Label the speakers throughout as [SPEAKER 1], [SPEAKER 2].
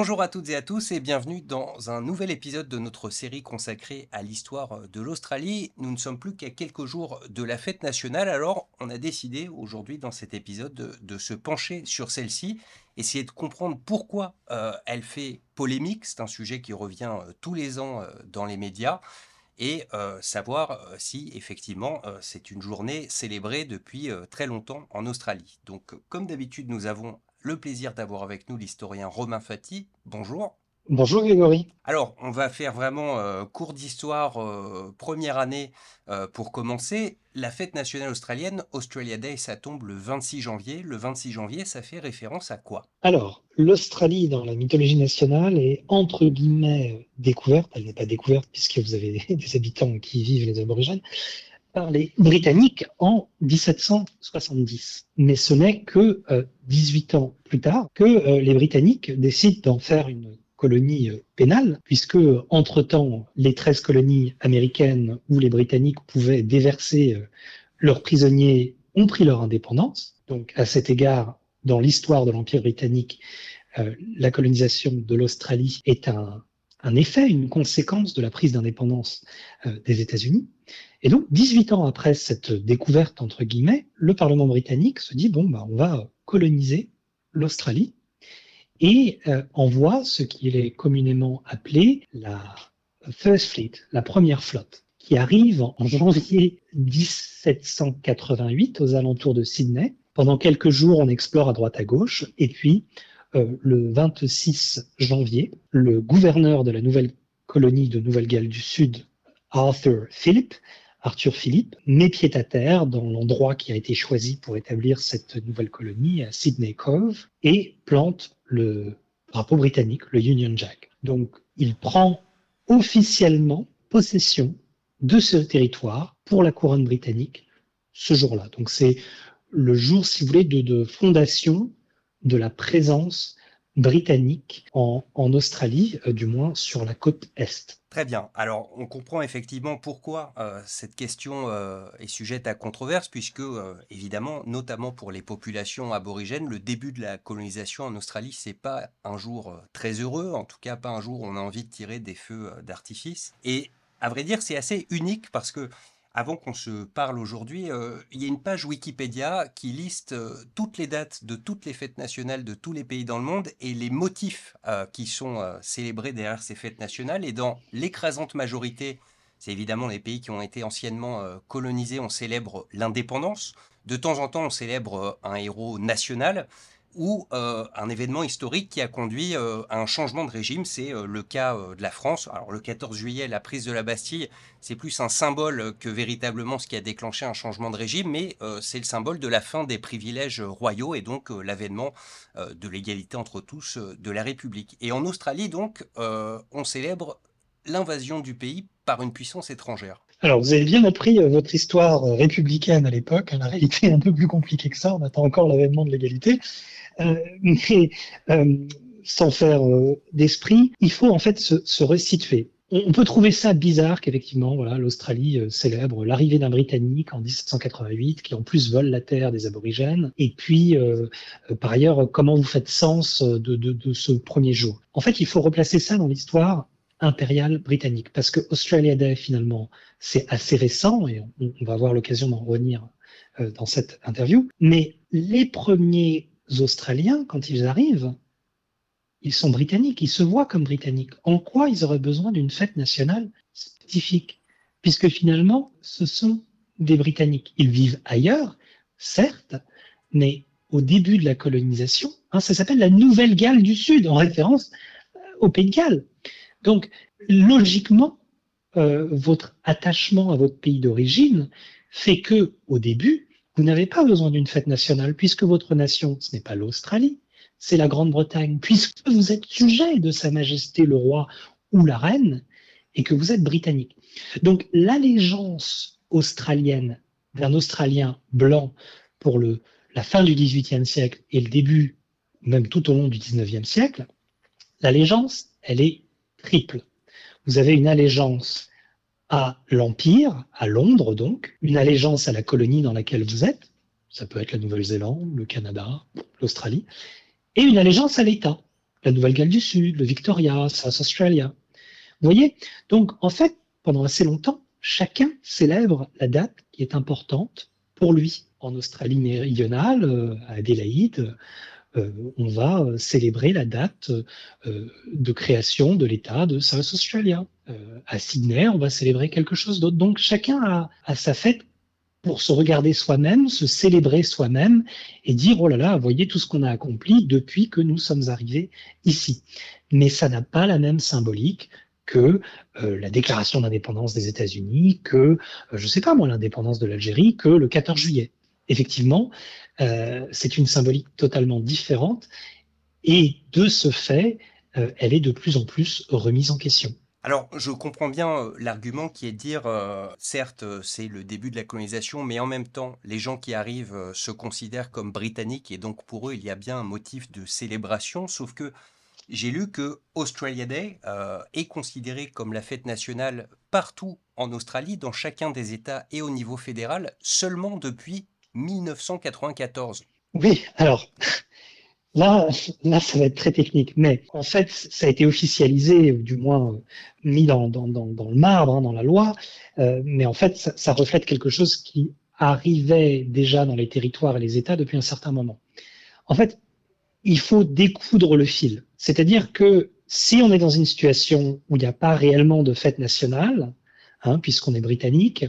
[SPEAKER 1] Bonjour à toutes et à tous et bienvenue dans un nouvel épisode de notre série consacrée à l'histoire de l'Australie. Nous ne sommes plus qu'à quelques jours de la fête nationale, alors on a décidé aujourd'hui dans cet épisode de, se pencher sur celle-ci, essayer de comprendre pourquoi euh, elle fait polémique, c'est un sujet qui revient euh, tous les ans euh, dans les médias, et savoir si effectivement c'est une journée célébrée depuis très longtemps en Australie. Donc comme d'habitude nous avons le plaisir d'avoir avec nous l'historien Romain Fati. Bonjour.
[SPEAKER 2] Bonjour Grégory.
[SPEAKER 1] Alors, on va faire vraiment euh, cours d'histoire, euh, première année euh, pour commencer. La fête nationale australienne, Australia Day, ça tombe le 26 janvier. Le 26 janvier, ça fait référence à quoi?
[SPEAKER 2] Alors, l'Australie dans la mythologie nationale est entre guillemets découverte. Elle n'est pas découverte puisque vous avez des habitants qui vivent les aborigènes les Britanniques en 1770. Mais ce n'est que 18 euh, ans plus tard que euh, les Britanniques décident d'en faire une colonie euh, pénale, puisque entre-temps, les 13 colonies américaines où les Britanniques pouvaient déverser leurs prisonniers ont pris leur indépendance. Donc à cet égard, dans l'histoire de l'Empire britannique, la colonisation de l'Australie est un effet, une conséquence de la prise d'indépendance des États-Unis. Et donc, 18 ans après cette découverte, entre guillemets, le Parlement britannique se dit, bon, bah, on va coloniser l'Australie et euh, envoie ce qui est communément appelé la First Fleet, la première flotte, qui arrive en janvier 1788 aux alentours de Sydney. Pendant quelques jours, on explore à droite à gauche, et puis euh, le 26 janvier, le gouverneur de la nouvelle colonie de Nouvelle-Galles du Sud, Arthur Phillip, Arthur Philippe met pied à terre dans l'endroit qui a été choisi pour établir cette nouvelle colonie, à Sydney Cove, et plante le drapeau britannique, le Union Jack. Donc, il prend officiellement possession de ce territoire pour la couronne britannique ce jour-là. Donc, c'est le jour, si vous voulez, de, fondation de la présence britannique en, Australie, euh, du moins sur la côte Est.
[SPEAKER 1] Très bien. Alors, on comprend effectivement pourquoi euh, cette question euh, est sujette à controverse, puisque, évidemment, notamment pour les populations aborigènes, le début de la colonisation en Australie, c'est pas un jour très heureux, en tout cas pas un jour où on a envie de tirer des feux d'artifice. Et à vrai dire, c'est assez unique parce que avant qu'on se parle aujourd'hui, euh, il y a une page Wikipédia qui liste euh, toutes les dates de toutes les fêtes nationales de tous les pays dans le monde et les motifs euh, qui sont célébrés derrière ces fêtes nationales. Et dans l'écrasante majorité, c'est évidemment les pays qui ont été anciennement colonisés, on célèbre l'indépendance. De temps en temps, on célèbre un héros national ou euh, un événement historique qui a conduit euh, à un changement de régime. C'est euh, le cas de la France. Alors le 14 juillet, la prise de la Bastille, c'est plus un symbole que véritablement ce qui a déclenché un changement de régime, mais c'est le symbole de la fin des privilèges royaux et donc l'avènement de l'égalité entre tous de la République. Et en Australie, donc, on célèbre l'invasion du pays par une puissance étrangère.
[SPEAKER 2] Alors, vous avez bien appris votre histoire républicaine à l'époque. La réalité est un peu plus compliquée que ça. On attend encore l'avènement de l'égalité. Euh, mais euh, sans faire euh, d'esprit, il faut en fait se, se resituer. On, peut trouver ça bizarre qu'effectivement, voilà, l'Australie célèbre l'arrivée d'un Britannique en 1788 qui en plus vole la terre des aborigènes. Et puis, par ailleurs, comment vous faites sens de, de, de, ce premier jour? En fait, il faut replacer ça dans l'histoire impériale britannique, parce que Australia Day finalement, c'est assez récent et on, va avoir l'occasion d'en revenir dans cette interview. Mais les premiers Australiens, quand ils arrivent, ils sont britanniques, ils se voient comme britanniques. En quoi ils auraient besoin d'une fête nationale spécifique? Puisque finalement, ce sont des Britanniques. Ils vivent ailleurs, certes, mais au début de la colonisation, hein, ça s'appelle la Nouvelle-Galles du Sud, en référence euh, au Pays de Galles. Donc, logiquement, euh, votre attachement à votre pays d'origine fait que, au début, vous n'avez pas besoin d'une fête nationale puisque votre nation, ce n'est pas l'Australie, c'est la Grande-Bretagne, puisque vous êtes sujet de Sa Majesté le roi ou la reine et que vous êtes britannique. Donc l'allégeance australienne d'un Australien blanc pour le, la fin du XVIIIe siècle et le début, même tout au long du XIXe siècle, l'allégeance, elle est triple. Vous avez une allégeance à l'Empire, à Londres donc, une allégeance à la colonie dans laquelle vous êtes, ça peut être la Nouvelle-Zélande, le Canada, l'Australie, et une allégeance à l'État. la Nouvelle-Galles du Sud, le Victoria, South Australia. Vous voyez Donc, en fait, pendant assez longtemps, chacun célèbre la date qui est importante pour lui. En Australie méridionale, euh, à Adélaïde, on va euh, célébrer la date de création de l'État de South Australia. à Sydney, on va célébrer quelque chose d'autre. Donc chacun a, sa fête pour se regarder soi-même, se célébrer soi-même et dire oh là là, voyez tout ce qu'on a accompli depuis que nous sommes arrivés ici. Mais ça n'a pas la même symbolique que euh, la déclaration d'indépendance des États-Unis, que, euh, je ne sais pas moi, l'indépendance de l'Algérie, que le 14 juillet. Effectivement, euh, c'est une symbolique totalement différente et de ce fait, elle est de plus en plus remise en question.
[SPEAKER 1] Alors, je comprends bien l'argument qui est de dire, certes, c'est le début de la colonisation, mais en même temps, les gens qui arrivent se considèrent comme britanniques et donc pour eux, il y a bien un motif de célébration, sauf que j'ai lu que Australia Day euh, est considéré comme la fête nationale partout en Australie, dans chacun des États et au niveau fédéral, seulement depuis 1994.
[SPEAKER 2] Oui, alors là, là, ça va être très technique, mais en fait, ça a été officialisé, ou du moins euh, mis dans, le marbre, hein, dans la loi, euh, mais en fait, ça, ça reflète quelque chose qui arrivait déjà dans les territoires et les États depuis un certain moment. En fait, il faut découdre le fil. C'est-à-dire que si on est dans une situation où il n'y a pas réellement de fête nationale, hein, puisqu'on est britannique,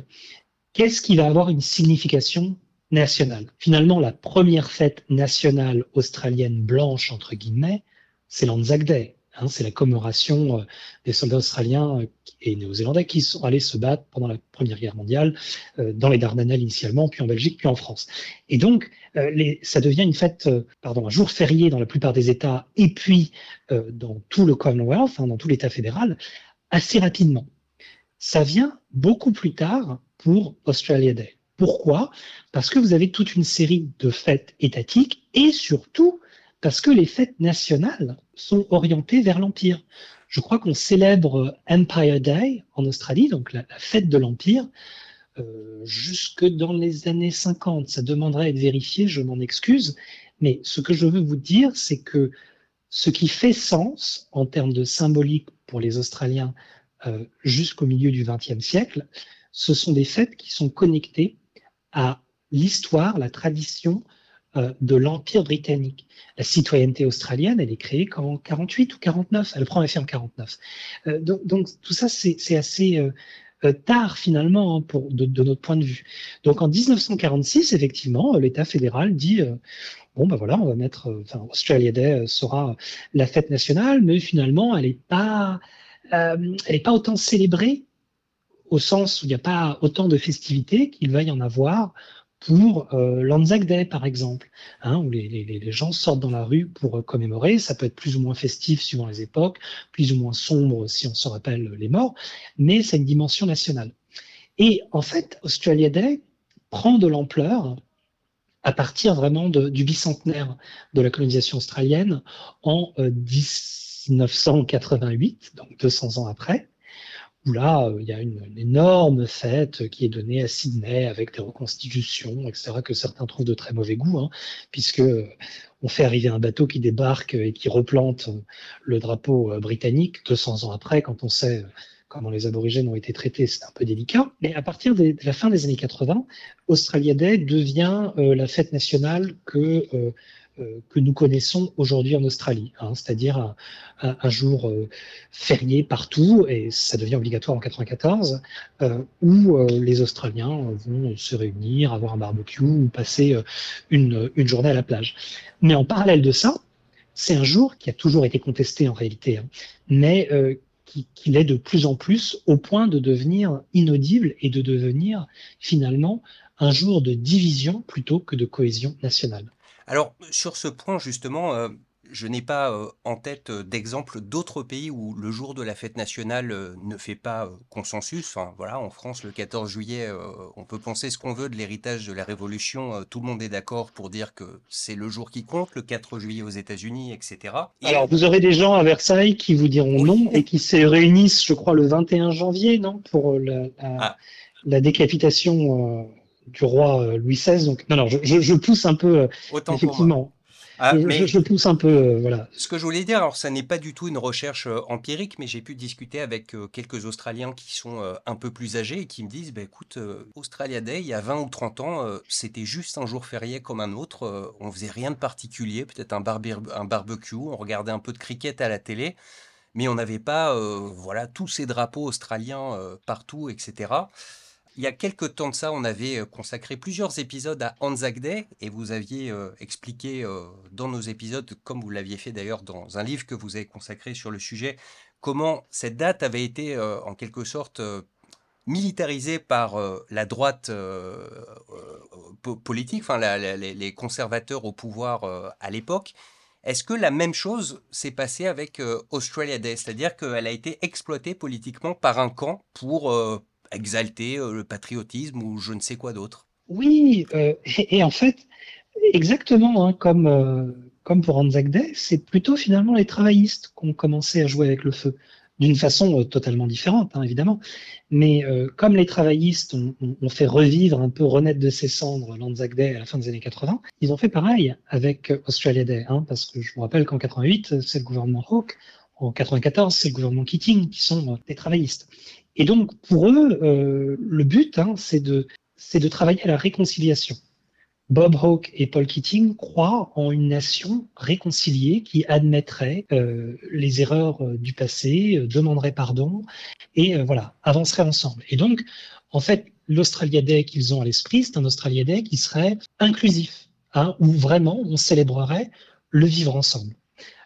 [SPEAKER 2] qu'est-ce qui va avoir une signification nationale Finalement, la première fête nationale australienne blanche, entre guillemets, c'est l'Anzac Day. Hein, c'est la commémoration euh, des soldats australiens euh, et néo-zélandais qui sont allés se battre pendant la Première Guerre mondiale euh, dans les Dardanelles initialement, puis en Belgique, puis en France. Et donc, ça devient une fête, pardon, un jour férié dans la plupart des États et puis dans tout le Commonwealth, hein, dans tout l'État fédéral, assez rapidement. Ça vient beaucoup plus tard pour Australia Day. Pourquoi? Parce que vous avez toute une série de fêtes étatiques et surtout parce que les fêtes nationales sont orientées vers l'Empire. Je crois qu'on célèbre Empire Day en Australie, donc la, fête de l'Empire, euh, jusque dans les années 50. Ça demanderait à être vérifié, je m'en excuse. Mais ce que je veux vous dire, c'est que ce qui fait sens en termes de symbolique pour les Australiens euh, jusqu'au milieu du XXe siècle, ce sont des fêtes qui sont connectées à l'histoire, la tradition euh, de l'Empire britannique. La citoyenneté australienne, elle est créée qu'en 48 ou 49, elle prend effet en 49. Euh, donc, donc, tout ça, c'est assez euh, tard finalement hein, pour, de, de, notre point de vue. Donc en 1946, effectivement, l'État fédéral dit bon ben voilà, on va mettre, enfin Australia Day sera la fête nationale, mais finalement, elle n'est pas, elle est pas autant célébrée au sens où il n'y a pas autant de festivités qu'il va y en avoir pour euh, l'Anzac Day, par exemple, hein, où les, gens sortent dans la rue pour euh, commémorer. Ça peut être plus ou moins festif suivant les époques, plus ou moins sombre si on se rappelle les morts, mais c'est une dimension nationale. Et en fait, Australia Day prend de l'ampleur à partir vraiment du bicentenaire de la colonisation australienne en euh, 1988, donc 200 ans après, où là, euh, il y a une, énorme fête qui est donnée à Sydney avec des reconstitutions, etc., que certains trouvent de très mauvais goût, hein, puisque euh, on fait arriver un bateau qui débarque et qui replante euh, le drapeau britannique 200 ans après, quand on sait comment les aborigènes ont été traités, c'est un peu délicat. Mais à partir de la fin des années 80, Australia Day devient la fête nationale que que nous connaissons aujourd'hui en Australie, hein, c'est-à-dire un, jour euh, férié partout, et ça devient obligatoire en 94, euh, où les Australiens vont se réunir, avoir un barbecue ou passer une, journée à la plage. Mais en parallèle de ça, c'est un jour qui a toujours été contesté en réalité, hein, mais qui l'est de plus en plus au point de devenir inaudible et de devenir finalement un jour de division plutôt que de cohésion nationale.
[SPEAKER 1] Alors, sur ce point, justement, euh, je n'ai pas euh, en tête euh, d'exemple d'autres pays où le jour de la fête nationale ne fait pas consensus. Enfin, voilà, en France, le 14 juillet, on peut penser ce qu'on veut de l'héritage de la Révolution. tout le monde est d'accord pour dire que c'est le jour qui compte, le 4 juillet aux États-Unis, etc.
[SPEAKER 2] Alors, vous aurez des gens à Versailles qui vous diront non et qui se réunissent, je crois, le 21 janvier, non, pour la, ah. décapitation du roi euh, Louis XVI. Donc, non, non, je, pousse un peu, euh, effectivement. Ah, mais je, pousse un peu, euh, voilà.
[SPEAKER 1] Ce que je voulais dire, alors ça n'est pas du tout une recherche euh, empirique, mais j'ai pu discuter avec euh, quelques Australiens qui sont un peu plus âgés et qui me disent, bah, écoute, Australia Day, il y a 20 ou 30 ans, c'était juste un jour férié comme un autre. on faisait rien de particulier, peut-être un, un barbecue, on regardait un peu de cricket à la télé, mais on n'avait pas, voilà, tous ces drapeaux australiens partout, etc. Il y a quelques temps de ça, on avait euh, consacré plusieurs épisodes à Anzac Day et vous aviez euh, expliqué euh, dans nos épisodes, comme vous l'aviez fait d'ailleurs dans un livre que vous avez consacré sur le sujet, comment cette date avait été en quelque sorte militarisée par la droite politique, enfin les conservateurs au pouvoir à l'époque. Est-ce que la même chose s'est passée avec Australia Day, c'est-à-dire qu'elle a été exploitée politiquement par un camp pour exalter euh, le patriotisme ou je ne sais quoi d'autre.
[SPEAKER 2] Oui, euh, et, en fait, exactement hein, comme, euh, comme pour Anzac Day, c'est plutôt finalement les travaillistes qui ont commencé à jouer avec le feu, d'une façon totalement différente, hein, évidemment. Mais comme les travaillistes ont, fait revivre un peu, renaître de ses cendres l'Anzac Day à la fin des années 80, ils ont fait pareil avec Australia Day, hein, parce que je vous rappelle qu'en 88, c'est le gouvernement Hawke, en 94, c'est le gouvernement Keating qui sont des travaillistes. Et donc, pour eux, euh, le but, hein, c'est de, de travailler à la réconciliation. Bob Hawke et Paul Keating croient en une nation réconciliée qui admettrait euh, les erreurs euh, du passé, demanderait pardon et voilà, avancerait ensemble. Et donc, en fait, l'Australia Day qu'ils ont à l'esprit, c'est un Australia Day qui serait inclusif, hein, où vraiment on célébrerait le vivre ensemble.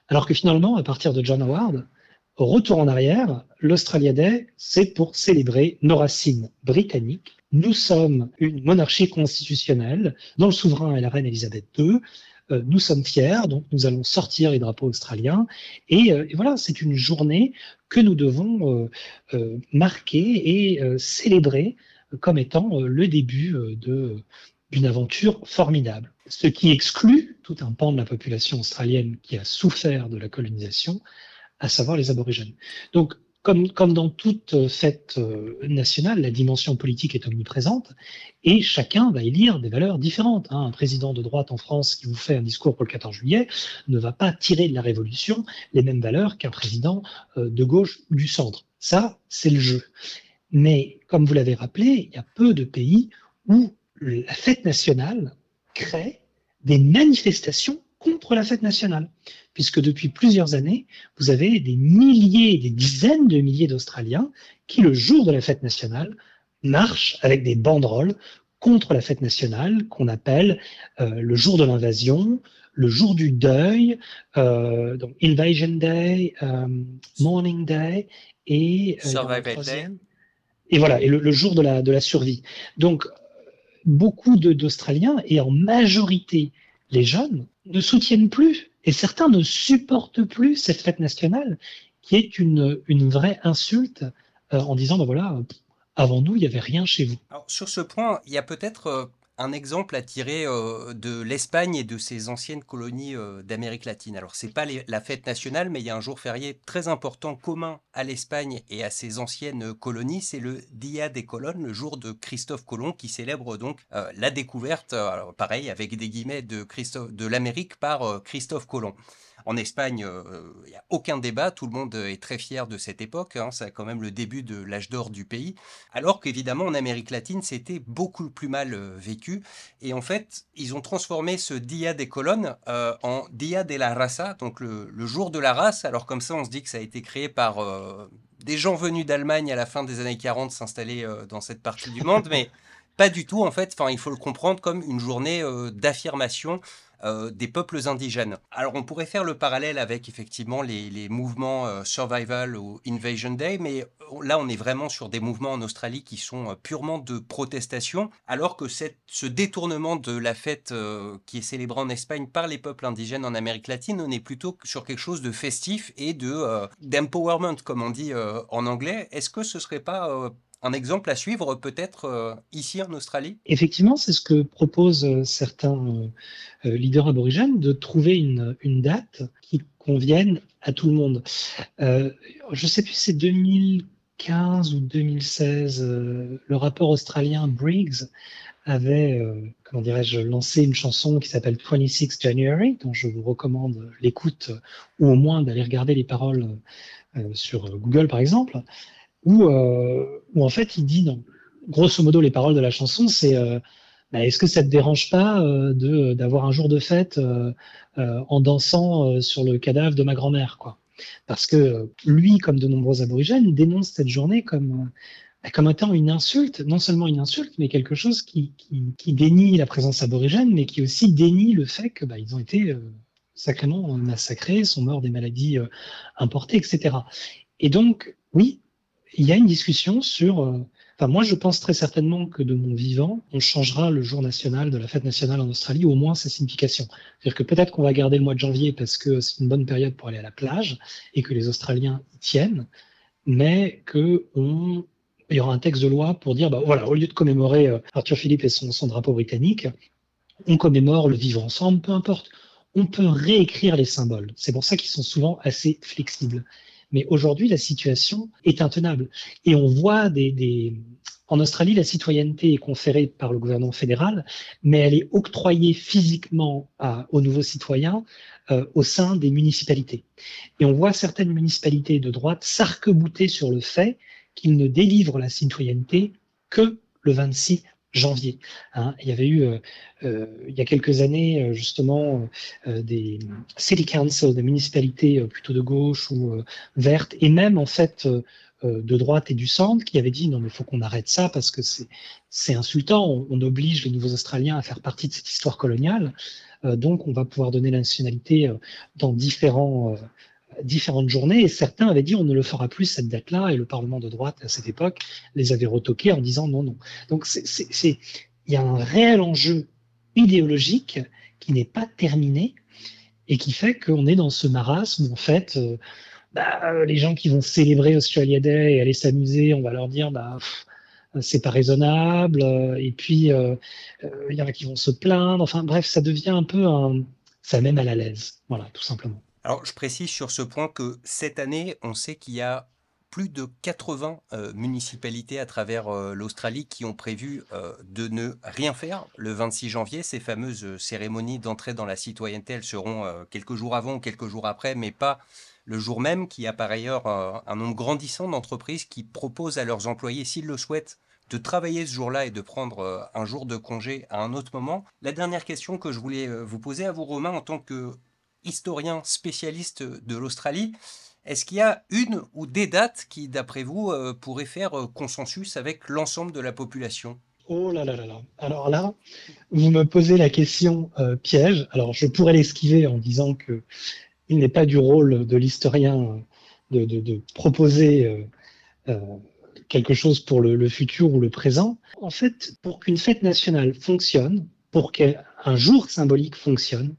[SPEAKER 2] Alors que finalement, à partir de John Howard, Retour en arrière, l'Australia Day, c'est pour célébrer nos racines britanniques. Nous sommes une monarchie constitutionnelle dont le souverain est la reine Elisabeth II. Euh, nous sommes fiers, donc nous allons sortir les drapeaux australiens. Et, euh, voilà, c'est une journée que nous devons euh, marquer et célébrer comme étant le début d'une aventure formidable. Ce qui exclut tout un pan de la population australienne qui a souffert de la colonisation, à savoir les aborigènes. Donc, comme, dans toute fête euh, nationale, la dimension politique est omniprésente et chacun va élire des valeurs différentes. Hein. Un président de droite en France qui vous fait un discours pour le 14 juillet ne va pas tirer de la Révolution les mêmes valeurs qu'un président euh, de gauche ou du centre. Ça, c'est le jeu. Mais comme vous l'avez rappelé, il y a peu de pays où la fête nationale crée des manifestations contre la fête nationale puisque depuis plusieurs années, vous avez des milliers, des dizaines de milliers d'Australiens qui, le jour de la fête nationale, marchent avec des banderoles contre la fête nationale qu'on appelle euh, le jour de l'invasion, le jour du deuil, euh, donc Invasion Day, euh, Morning Day et
[SPEAKER 1] Survival Day.
[SPEAKER 2] Et voilà, et le, jour de la, de la survie. Donc, beaucoup d'Australiens, et en majorité les jeunes, ne soutiennent plus et certains ne supportent plus cette fête nationale qui est une, vraie insulte euh, en disant, ben voilà, avant nous, il n'y avait rien chez vous.
[SPEAKER 1] Sur ce point, il y a peut-être euh, un exemple à tirer euh, de l'Espagne et de ses anciennes colonies euh, d'Amérique latine. Alors, c'est pas la fête nationale, mais il y a un jour férié très important commun à l'Espagne et à ses anciennes colonies, c'est le Dia de Colón, le jour de Christophe Colomb, qui célèbre donc euh, la découverte, alors pareil, avec des guillemets, de, de l'Amérique par Christophe Colomb. En Espagne, il euh, n'y a aucun débat, tout le monde est très fier de cette époque, hein, c'est quand même le début de l'âge d'or du pays, alors qu'évidemment en Amérique latine, c'était beaucoup plus mal euh, vécu. Et en fait, ils ont transformé ce Dia des Colonnes euh, en Dia de la Raza, donc le, jour de la race, alors comme ça on se dit que ça a été créé par des gens venus d'Allemagne à la fin des années 40 s'installer dans cette partie du monde, mais pas du tout en fait, enfin il faut le comprendre comme une journée d'affirmation euh, des peuples indigènes. Alors on pourrait faire le parallèle avec effectivement les, mouvements euh, Survival ou Invasion Day, mais euh, là on est vraiment sur des mouvements en Australie qui sont purement de protestation, alors que ce détournement de la fête qui est célébrée en Espagne par les peuples indigènes en Amérique latine, on est plutôt sur quelque chose de festif et de d'empowerment, comme on dit en anglais. Est-ce que ce serait pas un exemple à suivre peut-être euh, ici en Australie?
[SPEAKER 2] Effectivement, c'est ce que proposent euh, certains euh, leaders aborigènes, de trouver une, date qui convienne à tout le monde. je ne sais plus, c'est 2015 2015 ou 2016, le rappeur australien Briggs avait, comment dirais-je, lancé une chanson qui s'appelle 26 January, dont je vous recommande l'écoute ou au moins d'aller regarder les paroles sur Google par exemple, où, où en fait il dit, non, grosso modo les paroles de la chanson, c'est bah, est-ce que ça te dérange pas euh, de d'avoir un jour de fête euh, euh, en dansant sur le cadavre de ma grand-mère, quoi Parce que lui, comme de nombreux aborigènes, dénonce cette journée comme comme étant une insulte, non seulement une insulte, mais quelque chose qui, qui, dénie la présence aborigène, mais qui aussi dénie le fait que bah, ont été sacrément massacrés, sont morts des maladies importées, etc. Et donc, oui, il y a une discussion sur Enfin, moi, je pense très certainement que de mon vivant, on changera le jour national de la fête nationale en Australie, au moins sa signification. C'est-à-dire que peut-être qu'on va garder le mois de janvier parce que c'est une bonne période pour aller à la plage et que les Australiens y tiennent, mais que on, il y aura un texte de loi pour dire, bah voilà, au lieu de commémorer euh, Arthur Philippe et son drapeau britannique, on commémore le vivre ensemble, peu importe. On peut réécrire les symboles. C'est pour ça qu'ils sont souvent assez flexibles. Mais aujourd'hui, la situation est intenable. Et on voit des, En Australie, la citoyenneté est conférée par le gouvernement fédéral, mais elle est octroyée physiquement aux nouveaux citoyens euh, au sein des municipalités. Et on voit certaines municipalités de droite s'arc-bouter sur le fait qu'ils ne délivrent la citoyenneté que le 26 janvier. Hein. Il y avait eu, euh, euh, il y a quelques années, euh, justement, des city councils, des municipalités plutôt de gauche ou vertes, et même en fait de droite et du centre, qui avaient dit non mais faut qu'on arrête ça parce que c'est insultant, on, on, oblige les nouveaux Australiens à faire partie de cette histoire coloniale, donc on va pouvoir donner la nationalité dans différents différentes journées et certains avaient dit on ne le fera plus cette date-là et le Parlement de droite à cette époque les avait retoqués en disant non non. Donc il y a un réel enjeu idéologique qui n'est pas terminé et qui fait qu'on est dans ce marasme où en fait euh, bah, les gens qui vont célébrer Australia Day et aller s'amuser, on va leur dire bah c'est pas raisonnable et puis euh, euh, il y en a qui vont se plaindre. Enfin bref, ça devient un peu un ça même à la l'aise, voilà tout simplement.
[SPEAKER 1] Alors, je précise sur ce point que cette année, on sait qu'il y a plus de 80 euh, municipalités à travers euh, l'Australie qui ont prévu euh, de ne rien faire le 26 janvier. Ces fameuses cérémonies d'entrée dans la citoyenneté, elles seront quelques jours avant ou quelques jours après, mais pas le jour même, qui a par ailleurs un nombre grandissant d'entreprises qui proposent à leurs employés, s'ils le souhaitent, de travailler ce jour-là et de prendre un jour de congé à un autre moment. La dernière question que je voulais vous poser à vous, Romain, en tant que historien spécialiste de l'Australie. Est-ce qu'il y a une ou des dates qui, d'après vous, euh, pourraient faire euh, consensus avec l'ensemble de la population?
[SPEAKER 2] Oh là là là là. Alors là, vous me posez la question euh, piège. Alors je pourrais l'esquiver en disant que il n'est pas du rôle de l'historien de, proposer quelque chose pour le, futur ou le présent. En fait, pour qu'une fête nationale fonctionne, pour qu'un jour symbolique fonctionne,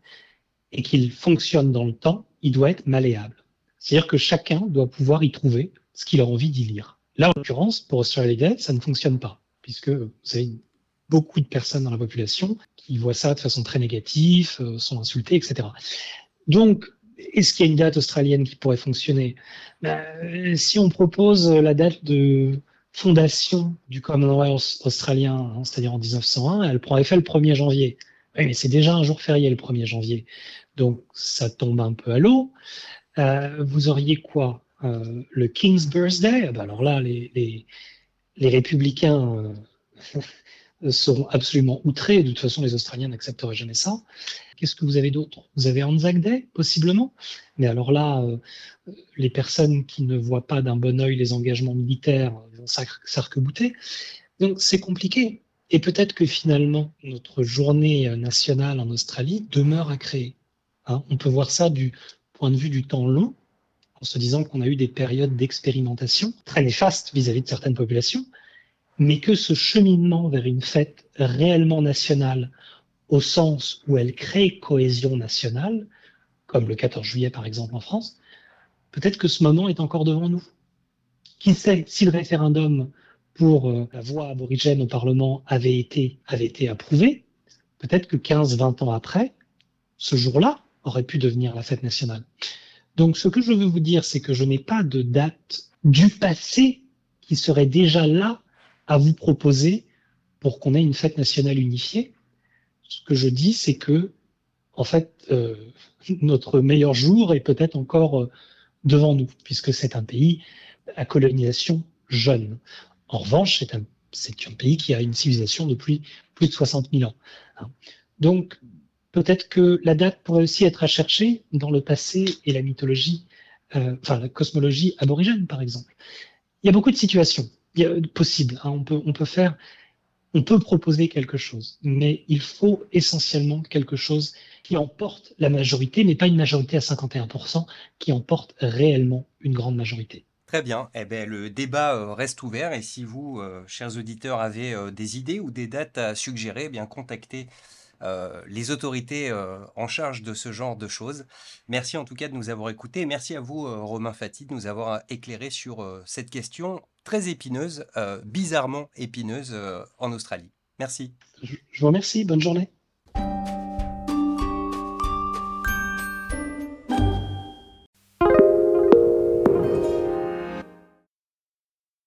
[SPEAKER 2] et qu'il fonctionne dans le temps, il doit être malléable. C'est-à-dire que chacun doit pouvoir y trouver ce qu'il a envie d'y lire. Là, en l'occurrence, pour Australia Day, ça ne fonctionne pas, puisque vous avez beaucoup de personnes dans la population qui voient ça de façon très négative, euh, sont insultées, etc. Donc, est-ce qu'il y a une date australienne qui pourrait fonctionner? Ben, Si on propose la date de fondation du Commonwealth australien, hein, c'est-à-dire en 1901, elle prend effet le 1er janvier. Oui, mais c'est déjà un jour férié le 1er janvier. Donc ça tombe un peu à l'eau. Euh, vous auriez quoi euh, Le King's Birthday? Ah bah Alors là, les, républicains euh, seront absolument outrés. De toute façon, les Australiens n'accepteraient jamais ça. Qu'est-ce que vous avez d'autre? Vous avez Anzac Day, possiblement? Mais alors là, les personnes qui ne voient pas d'un bon oeil les engagements militaires vont s'arc-bouter. Donc c'est compliqué. Et peut-être que finalement, notre journée nationale en Australie demeure à créer. Hein, on peut voir ça du point de vue du temps long, en se disant qu'on a eu des périodes d'expérimentation très néfastes vis-à-vis de certaines populations, mais que ce cheminement vers une fête réellement nationale, au sens où elle crée cohésion nationale, comme le 14 juillet par exemple en France, peut-être que ce moment est encore devant nous. Qui sait si le référendum pour euh, la voix aborigène au Parlement avait été, avait été approuvé, peut-être que 15-20 ans après, ce jour-là, aurait pu devenir la fête nationale. Donc ce que je veux vous dire, c'est que je n'ai pas de date du passé qui seraient déjà là à vous proposer pour qu'on ait une fête nationale unifiée. Ce que je dis, c'est que, en fait, euh, notre meilleur jour est peut-être encore euh, devant nous, puisque c'est un pays à colonisation jeune. En revanche, c'est un, pays qui a une civilisation depuis plus de 60 000 ans. Hein. Donc, peut-être que la date pourrait aussi être à chercher dans le passé et la mythologie, euh, enfin la cosmologie aborigène, par exemple. Il y a beaucoup de situations possibles. Hein. On peut faire on peut proposer quelque chose, mais il faut essentiellement quelque chose qui emporte la majorité, mais pas une majorité à 51%, qui emporte réellement une grande majorité.
[SPEAKER 1] Très bien. Eh bien, le débat euh, reste ouvert et si vous, euh, chers auditeurs, avez euh, des idées ou des dates à suggérer, eh bien contactez les autorités en charge de ce genre de choses. Merci en tout cas de nous avoir écoutés. Merci à vous, Romain Fati, de nous avoir éclairé sur cette question très épineuse, bizarrement épineuse en Australie. Merci.
[SPEAKER 2] Je vous remercie. Bonne journée.